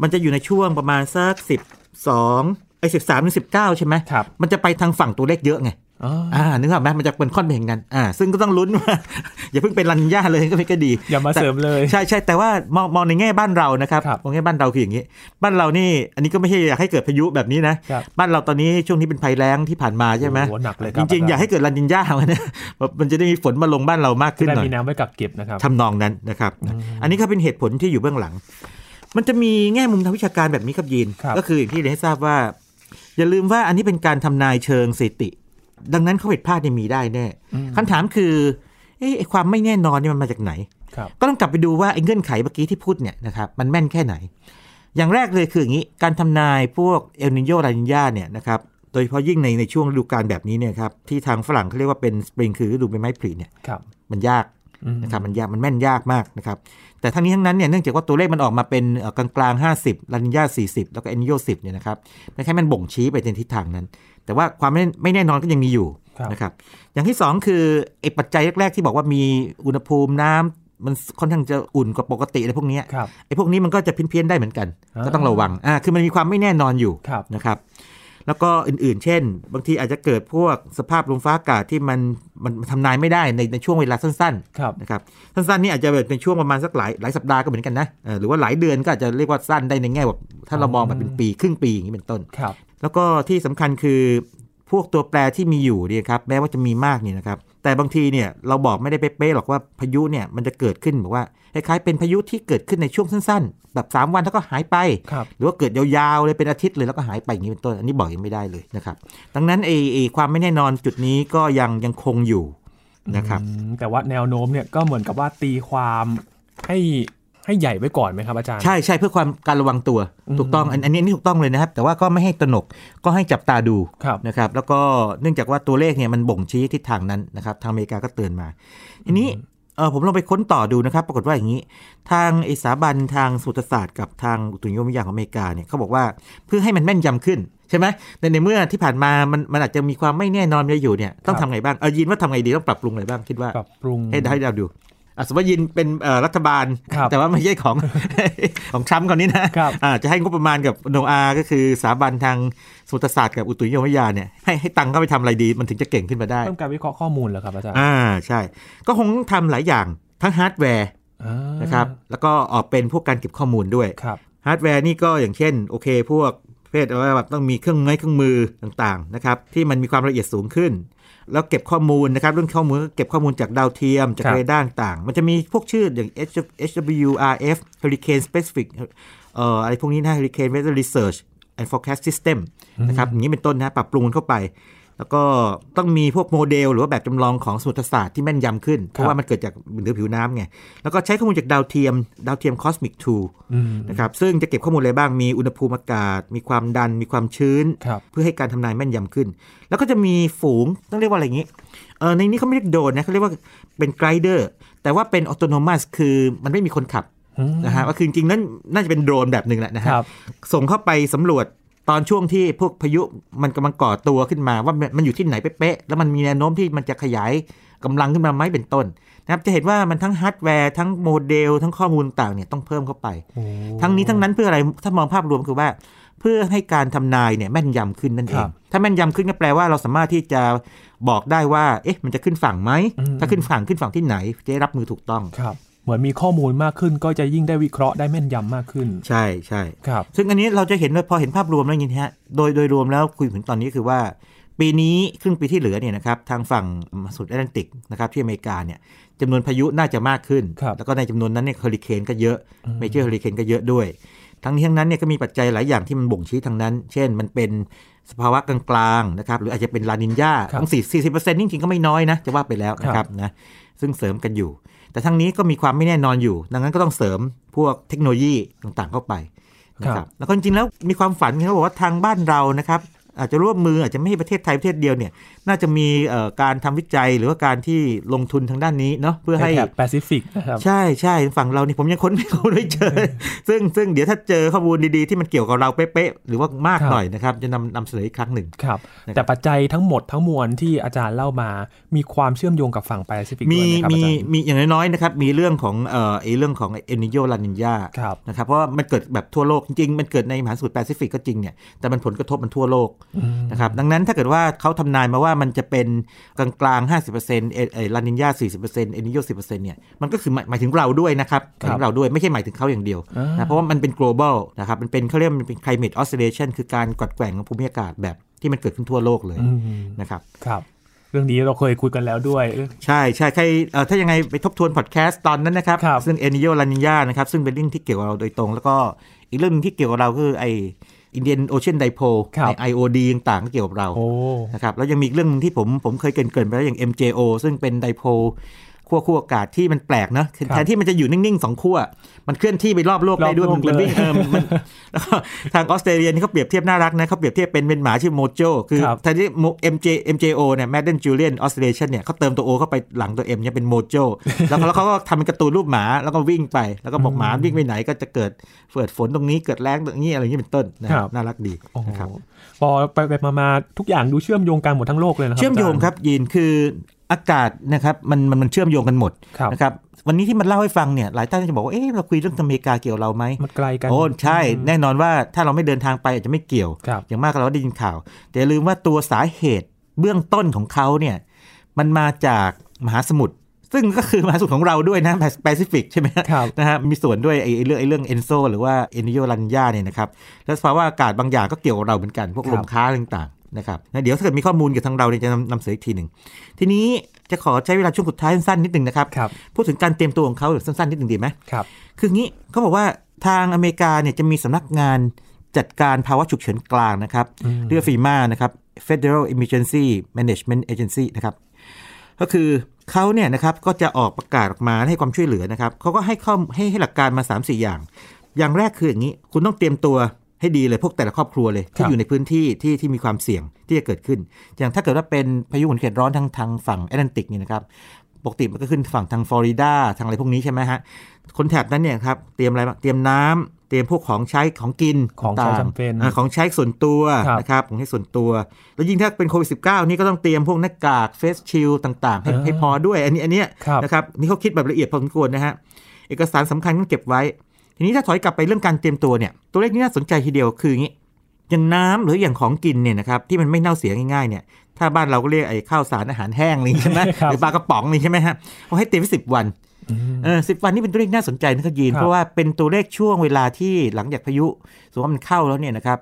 มันจะอยู่ในช่วงประมาณสักสิบสองไอ้สิบสามถึงสิบเก้าใช่ไหมครับมันจะไปทางฝั่งตัวเลขเยอะไง อ๋ออ่านึกออกไหมมันจะเป็นค่อนเป็นอย่างนั้นอ่าซึ่งก็ต้องลุ้นว่าอย่าเพิ่งเป็นลานินยาเลยก็ไม่ก็ดี อย่ามาเสริมเลย ใช่ใช่แต่ว่ามองมองในแง่บ้านเรานะครับครับมองในแง่บ้านเราคืออย่างนี้ บ้านเรานี่อันนี้ก็ไม่ใช่อยากให้เกิดพายุแบบนี้นะครับบ้านเราตอนนี้ช่วงนี้เป็นภัยแล้งที่ผ่านมาใช่ไหมโอ้โหหนักเลยคจรับริงๆอยากให้เกิดลานินยามันนะมันจะได้มีฝนมาลงบ้านเรามากจะขึ้นได้หน่อยมีน้ำไว้กักเก็บนะครับทำนองนั้นนะครับ อันนี้ก็เป็นเหตุผลที่อยู่เบื้องหลัง มันจะมีแง่มุมทางวิชาการแบบนี้ครับยีนครับก็คืออย่างที่เรียนให้ทราบว่า อย่าลืมว่าอันนี้เป็นการทำนายเชิงสถิติ ดังนั้นข้อผิดพลาดเนี่ยมีได้แน่อืมคำถามคือเอ๊ะไอ้ความไม่แน่นอนนี่มันมาจากไหนครับก็ต้องกลับไปดูว่าไอ้เงื่อนไขเมื่อกี้ที่พูดเนี่ยนะครับมันแม่นแค่ไหน อย่างแรกเลยคืออย่างนี้การทำนายพวกเอลนิโยลานินยาเนี่ยนะครับโดยเฉพาะยิ่งในในช่วงฤดูกาลแบบนี้เนี่ยครับที่ทางฝรั่งเขาเรียกว่าเป็นสปริงคือฤดูใบไม้ผลิเนี่ยครับมันยากอืมนะครับมันยากมันแม่นยากมากนะครับแต่ทั้งนี้ทั้งนั้นเนี่ยเนื่องจากว่าตัวเลขมันออกมาเป็นเอ่อกลางกลางๆ50ลานินยา40แล้วก็เอลนิโย10เนี่ยนะครับไม่ใช่มันบ่งชี้ไปในทิศทางนั้น แต่ว่าความไม่ไม่แน่นอนก็ยังมีอยู่ครับนะครับ อย่างที่สองคือไอ้ปัจจัยแรก ๆ ที่บอกว่ามีอุณหภูมิน้ำมันค่อนข้างจะอุ่นกว่าปกติอะไรพวกเนี้ยครับไอ้พวกนี้มันก็จะเพี้ยนๆได้เหมือนกันอ่าก็ต้องระวังอ่าคือมันมีความไม่แน่นอนอยู่ครับนะครับ แล้วก็อื่นๆ เช่น บางทีอาจจะเกิดพวกสภาพลมฟ้าอากาศที่มันมันมันทำนายไม่ได้ในในช่วงเวลาสั้นครับๆนะครับสั้นๆนี่อาจจะแบบในช่วงประมาณสักหลายหลายสัปดาห์ก็เหมือนกันนะเออหรือว่าหลายเดือนก็อาจจะเรียกว่าสั้นได้ในแง่แบบถ้าเรามองแบบเป็นปีครึ่งปีอย่างนี้เป็นต้นครับแล้วก็ที่สำคัญคือ พวกตัวแปรที่มีอยู่เนี่ยครับแม้ว่าจะมีมากเนี่ยนะครับแต่บางทีเนี่ยเราบอกไม่ได้เป๊ะๆหรอกว่าพายุเนี่ยมันจะเกิดขึ้นแบบว่าคล้ายๆเป็นพายุที่เกิดขึ้นในช่วงสั้นๆ แบบ 3 วันแล้วก็หายไปครับหรือว่าเกิดยาวๆเลยเป็นอาทิตย์เลยแล้วก็หายไปอย่างนี้เป็นต้น อันนี้บอกยังไม่ได้เลยนะครับ ดังนั้นไอ้ไอ้ความไม่แน่นอนจุดนี้ก็ยังยังคงอยู่นะครับอืมแต่ว่าแนวโน้มเนี่ยก็เหมือนกับว่าตีความให้ ให้ใหญ่ไว้ก่อนไหมครับอาจารย์ ใช่ใช่เพื่อความการระวังตัวอืมถูกต้องอันอันนี้อันนี้ถูกต้องเลยนะครับ แต่ว่าก็ไม่ให้ตระหนกก็ให้จับตาดูครับนะครับ แล้วก็เนื่องจากว่าตัวเลขเนี่ยมันบ่งชี้ทิศทางนั้นนะครับ ทางอเมริกาก็เตือนมา ทีนี้เออผมลองไปค้นต่อดูนะครับ ปรากฏว่าอย่างนี้ ทางไอสถาบันทางสุตศาสตร์กับทางอุตุนิยมวิทยาของอเมริกาเนี่ยเขาบอกว่าเพื่อให้มันแม่นยำขึ้นใช่ไหมในในเมื่อที่ผ่านมามันมันอาจจะมีความไม่แน่นอนอยู่เนี่ยต้องครับทำไงบ้างเออยินว่าทำไงดีต้องปรับปรุงอะไรบ้างคิดว่าปรับปรุงให้ให้เราดูอะ สมมติว่ายินเป็นเอ่อรัฐบาลครับแต่ว่าไม่ใช่ของของทรัมป์คนนี้นะครับอ่าจะให้งบประมาณกับ NOAA ก็คือสถาบันทางสมุทรศาสตร์กับอุตุนิยมวิทยาเนี่ยให้ให้ตังค์เข้าไปทำอะไรดี มันถึงจะเก่งขึ้นมาได้เพิ่มการวิเคราะห์ข้อมูลเหรอครับอาจารย์อ่าใช่ ก็คงต้องทำหลายอย่างทั้งฮาร์ดแวร์อ่านะครับแล้วก็ออกเป็นพวกการเก็บข้อมูลด้วยครับฮาร์ดแวร์นี่ก็อย่างเช่นโอเค พวกประเภทว่าแบบต้องมีเครื่องไม้เครื่องมือต่างๆนะครับที่มันมีความละเอียดสูงขึ้น แล้วเก็บข้อมูลนะครับเรื่องข้อมูลก็เก็บข้อมูลจากดาวเทียม จากครับเรดาร์ต่างๆมันจะมีพวกชื่ออย่าง HWRF Hurricane Specific เอ่ออะไรพวกนี้นะ Hurricane Weather Research and Forecast System นะครับอย่างนี้เป็นต้นนะปรับปรุงมันเข้าไป แล้วก็ต้องมีพวกโมเดล หรือว่าแบบจำลองของสมุทรศาสตร์ที่แม่นยำขึ้น เพราะว่ามันเกิดจากเหนือผิวน้ำไง แล้วก็ใช้ข้อมูลจากดาวเทียม ดาวเทียม Cosmic อืม2นะครับ ซึ่งจะเก็บข้อมูลอะไรบ้าง มีอุณหภูมิอากาศ มีความดัน มีความชื้นครับเพื่อให้การทำนายแม่นยำขึ้น แล้วก็จะมีฝูง ต้องเรียกว่าอะไรอย่างนี้ เออในนี้เขาไม่เรียกโดรนนะเขาเรียกว่าเป็น glider แต่ว่าเป็น autonomous คือมันไม่มีคนขับอืมนะฮะว่าคือจริงๆนั้นน่าจะเป็นโดรนแบบหนึ่งแหละนะฮะครับส่งเข้าไปสำรวจ ตอนช่วงที่พวกพายุมันกำลังก่อตัวขึ้นมาว่ามันมันอยู่ที่ไหนเป๊ะๆแล้วมันมีแนวโน้มที่มันจะขยายกำลังขึ้นมาไหมเป็นต้นนะครับจะเห็นว่ามันทั้งฮาร์ดแวร์ทั้งโมเดล ทั้งข้อมูลต่างเนี่ยต้องเพิ่มเข้าไปโอ้ทั้งนี้ทั้งนั้นเพื่ออะไรถ้ามองภาพรวมคือว่า เพื่อให้การทำนายเนี่ยแม่นยำขึ้นนั่นเอครังบถ้าแม่นยำขึ้นก็แปลว่าเราสามารถที่จะบอกได้ว่า เอ๊ะมันจะขึ้นฝั่งไหมอืมถ้าขึ้นฝั่งขึ้นฝั่งที่ไหนจะได้รับมือถูกต้องครับ เหมือนมีข้อมูลมากขึ้น ก็จะยิ่งได้วิเคราะห์ได้แม่นยำมากขึ้น ใช่ใช่ครับ ซึ่งอันนี้เราจะเห็นว่าพอเห็นภาพรวมแล้วอย่างนี้ฮะโดยโดยรวมแล้วคุยถึงตอนนี้คือว่า ปีนี้ครึ่งปีที่เหลือเนี่ยนะครับทางฝั่งมหาสมุทรแอตแลนติกนะครับที่อเมริกาเนี่ยจำนวนพายุน่าจะมากขึ้นครับแล้วก็ในจำนวนนั้นเนี่ยเฮอริเคนก็เยอะmajor เฮอริเคนก็เยอะด้วย ทั้งนี้ทั้งนั้นเนี่ยก็มีปัจจัยหลายอย่างที่มันบ่งชี้ทางนั้น เช่น มันเป็นสภาวะกลางๆนะครับหรืออาจจะเป็นลานีญาครับตั้งสี่สี่สิบเปอร์เซ็นต์จริงๆก็ไม่น้อยนะจะว่าไปแล้วนะครับนะซึ่งเสริมกันอยู่ แต่ทั้งนี้ก็มีความไม่แน่นอนอยู่ ดังนั้นก็ต้องเสริมพวกเทคโนโลยีต่างๆเข้าไปนะครับแล้วก็จริงๆแล้วมีความฝันเขาบอกว่าทางบ้านเรานะครับ อาจจะร่วมมืออาจจะไม่ใช่ประเทศไทยประเทศเดียวเนี่ย น่าจะมีเอ่อการทำวิจัยหรือว่าการที่ลงทุนทางด้านนี้เนาะเพื่อให้แถบแปซิฟิกนะครับใช่ใช่ฝั่งเรานี่ผมยังค้นไม่เขาไม่เจอ ซึ่งซึ่งเดี๋ยวถ้าเจอข้อมูลดีๆ ที่มันเกี่ยวกับเราเป๊ะๆหรือว่ามากครับหน่อยนะครับจะนำนำเสนออีกครั้งหนึ่งครับนะครับ แต่ปัจจัยทั้งหมดทั้งมวลที่อาจารย์เล่ามา มีความเชื่อมโยงกับฝั่งแปซิฟิกมีด้วยไหมครับมีอาจารย์มีอย่างน้อยๆนะครับมีเรื่องของเอ่อไอเรื่องของเอลนีโญลานีญาครับนะครับเพราะว่ามันเกิดแบบทั่วโลกจริงๆมันเกิดในมหาสมุทรแปซิฟิกก็จริงเนี่ยแต่มันผลกระทบมันทั่วโลกอืมนะครับดังนั้นถ้าเกิดว่าเขาทำนายมาว่ามันจะเป็นกลางกลางๆ50%เอไอลานินยา40%เอนิโย10%เนี่ยมันก็คือหมายหมายถึงเราด้วยนะครับหมายถึงเราด้วยไม่ใช่หมายถึงเขาอย่างเดียวอ่านะเพราะว่ามันเป็น global นะครับมันเป็นเขาเรียกมันเป็น climate oscillation คือการกดแกว่งของภูมิอากาศแบบที่มันเกิดขึ้นทั่วโลกเลยอืมนะครับครับเรื่องนี้เราเคยคุยกันแล้วด้วย ใช่ใช่ใครเอ่อถ้ายังไงไปทบทวนพอดแคสต์ตอนนั้นนะครับครับซึ่งเอนิโยลานิญานะครับซึ่งเป็นเรื่องที่เกี่ยวกับเราโดยตรง แล้วก็อีกเรื่องหนึงที่เกี่ยวกับเราคือไอ อินเดียนโอเชียนไดโพครับใน IOD ต่างๆก็เกี่ยวกับเราโอ้นะครับแล้วยังมีอีกเรื่องหนึงที่ผมผมเคยเกรินๆไปแล้วอย่าง MJO ซึ่งเป็นไดโพ ขั้วขั้วอากาศที่มันแปลกนะคือแทนที่มันจะอยู่นิ่งๆสองขั้วมันเคลื่อนที่ไปรอบโลกได้ด้วยรอบโลมักนมันเลยวิ่งเออมันมันแล้วก็ทางออสเตรเลียนี่เขาเปรียบเทียบน่ารักนะเขาเปรียบเทียบเป็นเป็นหมาชื่อโมโจคือครับแทนที่ MJ MJO เนี่ย Madden Julian Oscillation เนี่ยเขาเติมตัว O เข้าไปหลังตัว M เนี่ยเป็นโมโจแล้วแล้วเขาก็ทำเป็นการ์ตูนรูปหมาแล้วก็วิ่งไป แล้วก็บอกหมาวิ่งไปไหนก็จะเกิดเกิดฝนตรงนี้เกิดแรงตรงนี้อะไรอย่างนี้เป็นต้นนะครับน่ารักดีโอ้โหนะครับพอไปไปมามาทุกอย่างดูเชื่อมโยงกันหมดทั้งโลกเลยนะครับเชื่อมโยงาจาครับยีนคือ อากาศนะครับมันมันมันเชื่อมโยงกันหมดครับนะครับวันนี้ที่มันเล่าให้ฟังเนี่ยหลายท่านจะบอกว่าเอ๊ะเราคุยเรื่องอเมริกาเกี่ยวเราไหมมันไกลกันโอ้ใช่ แน่นอนว่าถ้าเราไม่เดินทางไปอาจจะไม่เกี่ยวครับอย่างมากเราก็ได้ยินข่าว แต่อย่าลืมว่าตัวสาเหตุเบื้องต้นของเขาเนี่ยมันมาจากมหาสมุทรซึ่งก็คือมหาสมุทรของเราด้วยนะแปซิฟิกใช่ไหมฮะครับนะฮะมีส่วนด้วยไอ้ไอ้เรื่องไอ้เรื่อง ENSO หรือว่าเอลนีโญลานีญาเนี่ยนะครับแล้วสภาวะอากาศบางอย่างก็เกี่ยวกับเราเหมือนกันพวกครับลมค้าต่างๆ นะครับนะเดี๋ยวถ้าเกิดมีข้อมูลเกี่ยวกับทางเราเนี่ยจะนำนำเสนออีกทีหนึ่งทีนี้จะขอใช้เวลาช่วงสุดท้ายสั้นๆนิดหนึ่งนะครับครับ พูดถึงการเตรียมตัวของเขาสั้นๆนิดหนึ่งดีไหมครับคืองี้เขาบอกว่าทางอเมริกาเนี่ยจะมีสำนักงานจัดการภาวะฉุกเฉินกลางนะครับอืมเรียกฟีมานะครับ Federal Emergency Management Agency นะครับก็คือเขาเนี่ยนะครับก็จะออกประกาศออกมาให้ความช่วยเหลือนะครับเขาก็ให้ข้อให้ให้หลักการมา 3 4 อย่าง อย่างแรกคืออย่างนี้ คุณต้องเตรียมตัว ให้ดีเลยพวกแต่ละครอบครัวเลยครัที่บอยู่ในพื้นที่ที่ที่มีความเสี่ยงที่จะเกิดขึ้น อย่างถ้าเกิดว่าเป็นพายุหมุนเขตร้อนทางทางฝั่งแอตแลนติกเนี่ยนะครับปกติมันก็ขึ้นฝั่งทางฟลอริดาทางอะไรพวกนี้ใช่ไหมฮะคนแถบนั้นเนี่ยครับเตรียมอะไรบ้างเตรียมน้ำเตรียมพวกของใช้ของกินของใช้ต่าจำเป็นอ่าของใช้ส่วนตัวครับนะครับของใช้ส่วนตัว แล้วยิ่งถ้าเป็นโควิด -19 นี่ก็ต้องเตรียมพวกหน้ากากเฟสชิลต่างๆ ให้อ่าให้พอด้วยอันนี้อันเนี้ยครับนะครับนี่เขาคิดแบบละเอียดพอสมควรนะฮะเอกสารสำคัญต้องเก็บไว้ ทีนี้ถ้าถอยกลับไปเรื่องการเตรียมตัวเนี่ยตัวเลขนี้น่าสนใจทีเดียวคืออย่างนี้อย่างน้ำหรืออย่างของกินเนี่ยนะครับที่มันไม่เน่าเสียง่ายๆเนี่ยถ้าบ้านเราก็เรียกไอ้ข้าวสารอาหารแห้งนี่ใช่ไหมครับหรือปลากระป๋องนี่ใช่ไหมฮะเขาให้เตรียมไว้สิบวันอืมเออสิบวันนี่เป็นตัวเลขน่าสนใจนะครับยีนครับเพราะว่าเป็นตัวเลขช่วงเวลาที่หลังจากพายุสมมติว่ามันเข้าแล้วเนี่ยนะครับ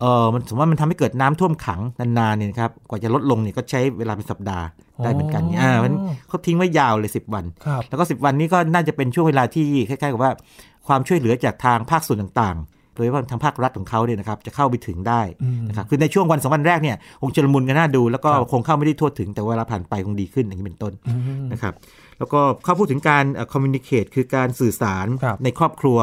เออมันสมมติว่ามันทำให้เกิดน้ำท่วมขังนานๆเนี่ยนะครับกว่าจะลดลงเนี่ยก็ใช้เวลาเป็นสัปดาห์ได้เหมือนกันเนี่ยอ่ามันเขาทิ้งไว้ยาวเลยสิบวันครับแล้วก็ 10 วันนี้ก็น่าจะเป็นช่วงเวลาที่คล้ายๆกับว่า ความช่วยเหลือจากทางภาคส่วนต่างโดยเฉพาะทางภาครัฐของเขาเนี่ยนะครับจะเข้าไปถึงได้อืมนะครับคือในช่วงวันสองวันแรกเนี่ยคงจะละมุนกันน่าดู แล้วก็ครับคงเข้าไม่ได้ทั่วถึงแต่เวลาผ่านไปคงดีขึ้นอย่างนี้เป็นต้นอืมนะครับ แล้วก็เขาพูดถึงการคอมมิวนิเคตคือการสื่อสารครับในครอบครัว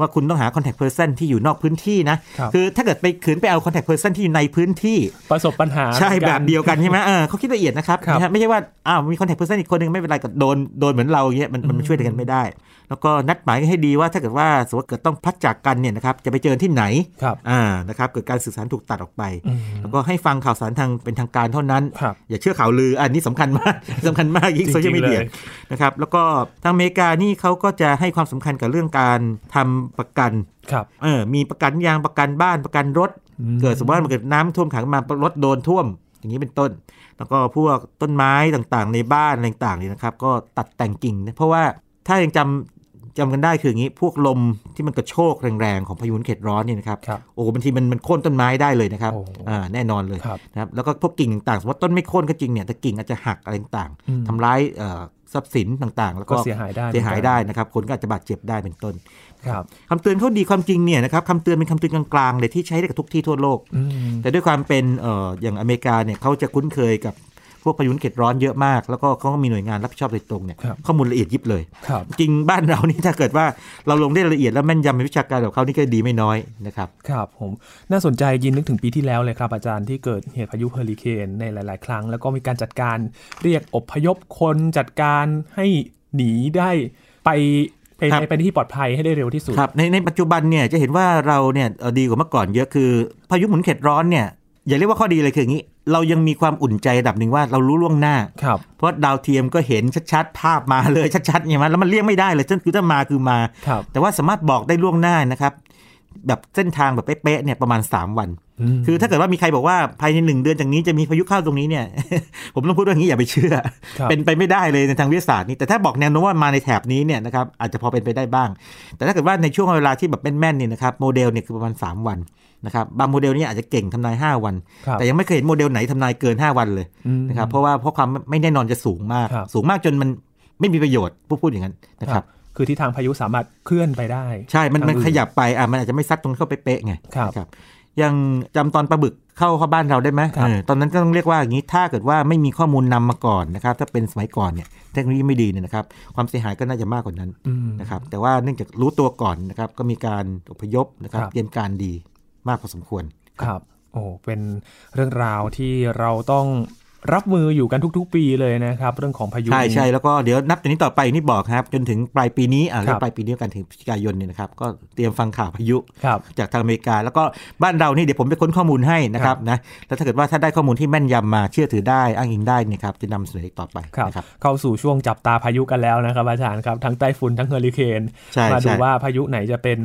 ว่าคุณต้องหา contact person ที่อยู่นอกพื้นที่นะครับอถ้าเกิดไปขืนไปเอา contact person ที่อยู่ในพื้นที่ ประสบปัญหาใช่หมือนแบกันบเดียวกันใช่ไหมเออเขาคิดละเอียดนะครับครับนะฮะไม่ใช่ว่าอ้าวมี contact person อีกคนนึงไม่เป็นไรก็โดนโดนเหมือนเราอย่างเงี้ยมันมันช่วยกันไม่ได้ แล้วก็นัดหมายกันให้ดีว่าถ้าเกิดว่าสมมติเกิดต้องพัดจากกันเนี่ยนะครับจะไปเจอที่ไหนครับอ่านะครับเกิดการสื่อสารถูกตัดออกไปอืมแล้วก็ให้ฟังข่าวสารทางเป็นทางการเท่านั้นครับอย่าเชื่อข่าวลืออันนี้สำคัญมากสำคัญมากยิ่งจริงๆโซเชียลมีเดียเลยนะครับแล้วก็ทางอเมริกานี่เขาก็จะให้ความสำคัญกับเรื่องการทำประกันครับเออมีประกันยางประกันบ้านประกันรถอืมเกิดสมมติว่ามันเกิดน้ำท่วมขังมารถโดนท่วมอย่างนี้เป็นต้น แล้วก็พวกต้นไม้ต่างๆ ในบ้านอะไรต่างๆเนี่ยนะครับ ก็ตัดแต่งกิ่งนะเพราะว่าถ้ายังจำจำกันได้คืออย่างนี้พวกลมที่มันกระโชกแรงๆ ของพายุเขตร้อนเนี่ยนะครับครับโอ้โหบางทีมันมันโค่นต้นไม้ได้เลยนะครับโอ้อ่าแน่นอนเลยครับนะครับแล้วก็พวกกิ่งต่างๆสมมติต้นไม่โค่นก็จริงเนี่ยแต่กิ่งอาจจะหักอะไรต่างอืมๆทำร้ายเอ่อ ทรัพย์สินต่างๆ แล้วก็ก็เสียหายได้เสียหายหมือนกันได้นะครับคนก็อาจจะบาดเจ็บได้เป็นต้นครับคำเตือนเขาดีความจริงเนี่ยนะครับคำเตือนเป็นคำเตือนกลางๆเลยที่ใช้ได้กับทุกที่ทั่วโลกอืมแต่ด้วยความเป็นเอ่ออย่างอเมริกาเนี่ยเขาจะคุ้นเคยกับ พวกพายุเขตร้อนเยอะมาก แล้วก็เขาก็มีหน่วยงานรับผิดชอบโดยตรงเนี่ยครับข้อมูลละเอียดยิบเลยครับจริงบ้านเรานี่ถ้าเกิดว่าเราลงได้ละเอียดแล้วแม่นยำในวิชาการแบบเขานี่ก็ดีไม่น้อยนะครับครับผมน่าสนใจยินนึกถึงปีที่แล้วเลยครับ อาจารย์ที่เกิดเหตุพายุเฮอริเคนในหลาย ๆ ครั้ง แล้วก็มีการจัดการเรียกอพยพคนจัดการให้หนีได้ไปไปครับไปในที่ปลอดภัยให้ได้เร็วที่สุดครับในในปัจจุบันเนี่ยจะเห็นว่าเราเนี่ยเอ่อดีกว่าเมื่อก่อนเยอะคือ พายุหมุนเขตร้อนเนี่ยอย่าเรียกว่าข้อดีเลยคืออย่างนี้ เรายังมีความอุ่นใจระดับหนึ่งว่าเรารู้ล่วงหน้าครับเพราะดาวเทียมก็เห็นชัดๆ ภาพมาเลยชัดๆใช่ไหมแล้วมันเลี่ยงไม่ได้เลยคือถ้ามาคือมาครับแต่ว่าสามารถบอกได้ล่วงหน้านะครับแบบเส้นทางแบบเป๊ะๆเนี่ยประมาณ 3 วันมคือถ้าเกิดว่ามีใครบอกว่าภายในหนึ่งเดือนจากนี้จะมีพายุเข้าตรงนี้เนี่ย ผมต้องพูดว่าอย่างนี้อย่าไปเชื่อครับเป็นไปไม่ได้เลยในทางวิทยาศาสตร์นี่แต่ถ้าบอกแนวโน้มว่ามาในแถบนี้เนี่ยนะครับอาจจะพอเป็นไปได้บ้าง แต่ถ้าเกิดว่าในช่วงเวลาที่แบบแม่นๆเนี่ยนะครับโมเดลเนี่ยคือประมาณ 3 วัน นะครับบางโมเดลเนี่ยอาจจะเก่งทำนาย 5 วันครับแต่ยังไม่เคยเห็นโมเดลไหนทำนายเกิน 5 วันเลยอืมนะครับเพราะว่าเพราะความไม่แน่นอนจะสูงมากครับสูงมากจนมันไม่มีประโยชน์ผู้พูดอย่างนั้นนะครับคือที่ทางพายุสามารถเคลื่อนไปได้ ใช่ มันมันทางอื่นขยับไปอะมันอาจจะไม่ซัดตรงเข้าไปเป๊ะไงครับนะครับยังจำตอนปลาบึกเข้าเข้าบ้านเราได้ไหมครับเออตอนนั้นก็ต้องเรียกว่าอย่างนี้ถ้าเกิดว่าไม่มีข้อมูลนำมาก่อนนะครับถ้าเป็นสมัยก่อนเนี่ยเทคโนโลยีไม่ดีเนี่ยนะครับความเสียหายก็น่าจะมากกว่านั้นอืมนะครับแต่ว่าเนื่องจากรู้ตัวก่อนนะครับก็มีการอพยพนะครับครับเตรียมการดี มากพอสมควรครับโอ้เป็นเรื่องราวที่เราต้องรับมืออยู่กันทุก ๆ ปีเลยนะครับ เรื่องของพายุใช่นี้ใช่แล้วก็เดี๋ยวนับจากนี้ต่อไปนี่บอกครับ จนถึงปลายปีนี้อ่าครับปลายปีนี้กันถึงพฤศจิกายนเนี่ยนะครับ ก็เตรียมฟังข่าวพายุครับจากทางอเมริกา แล้วก็บ้านเรานี่เดี๋ยวผมไปค้นข้อมูลให้นะครับนะแล้วถ้าเกิดว่าถ้าได้ข้อมูลที่แม่นยำมาเชื่อถือได้อ้างอิงได้เนะครับจะนำเสนอต่อไปครับนะครับเข้าสู่ช่วงจับตาพายุกันแล้วนะครับอาจารย์ครับทั้งไต้ฝุ่นทั้งเฮอริเคนใช่มาดูใช่ว่าพายุไหนจะเป็น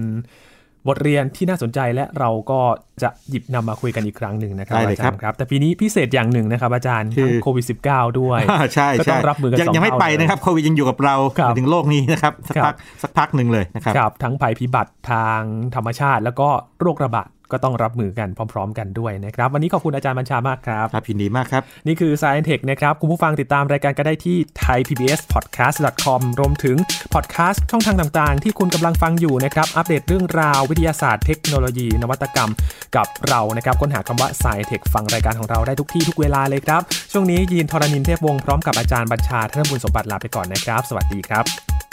บทเรียนที่น่าสนใจและเราก็จะหยิบนำมาคุยกันอีกครั้งหนึ่งนะครับได้เลยอาครัจาบรย์ครับ แต่ปีนี้พิเศษอย่างหนึ่งนะครับอาจารย์คือทั้งโควิด -19 ด้วยอ่าใช่ก็ต้ใช่องรับมือกันยังสองยังไม่เท่าไปเลยนะครับโควิดยังอยู่กับเราครับถึงโลกนี้นะครับสักครับพักสักพักหนึ่งเลยนะครับครับทั้งภัยพิบัติทางธรรมชาติ แล้วก็โรคระบาด ก็ต้องรับมือกันพร้อม ๆ กันด้วยนะครับ วันนี้ขอบคุณอาจารย์บัญชามากครับ ครับยินดีมากครับ นี่คือ Science Tech นะครับ คุณผู้ฟังติดตามรายการก็ได้ที่ thaipbspodcast.com รวมถึงพอดแคสต์ช่องทางต่างๆ ที่คุณกำลังฟังอยู่นะครับ อัปเดตเรื่องราววิทยาศาสตร์เทคโนโลยี นวัตกรรม กับเรานะครับค้นหาคำว่า Science Tech ฟังรายการของเราได้ทุกที่ทุกเวลาเลยครับช่วงนี้ยีนทรณินเทพวงศ์พร้อมกับอาจารย์บัญชาธนบุญสมบัติลาไปก่อนนะครับ สวัสดีครับ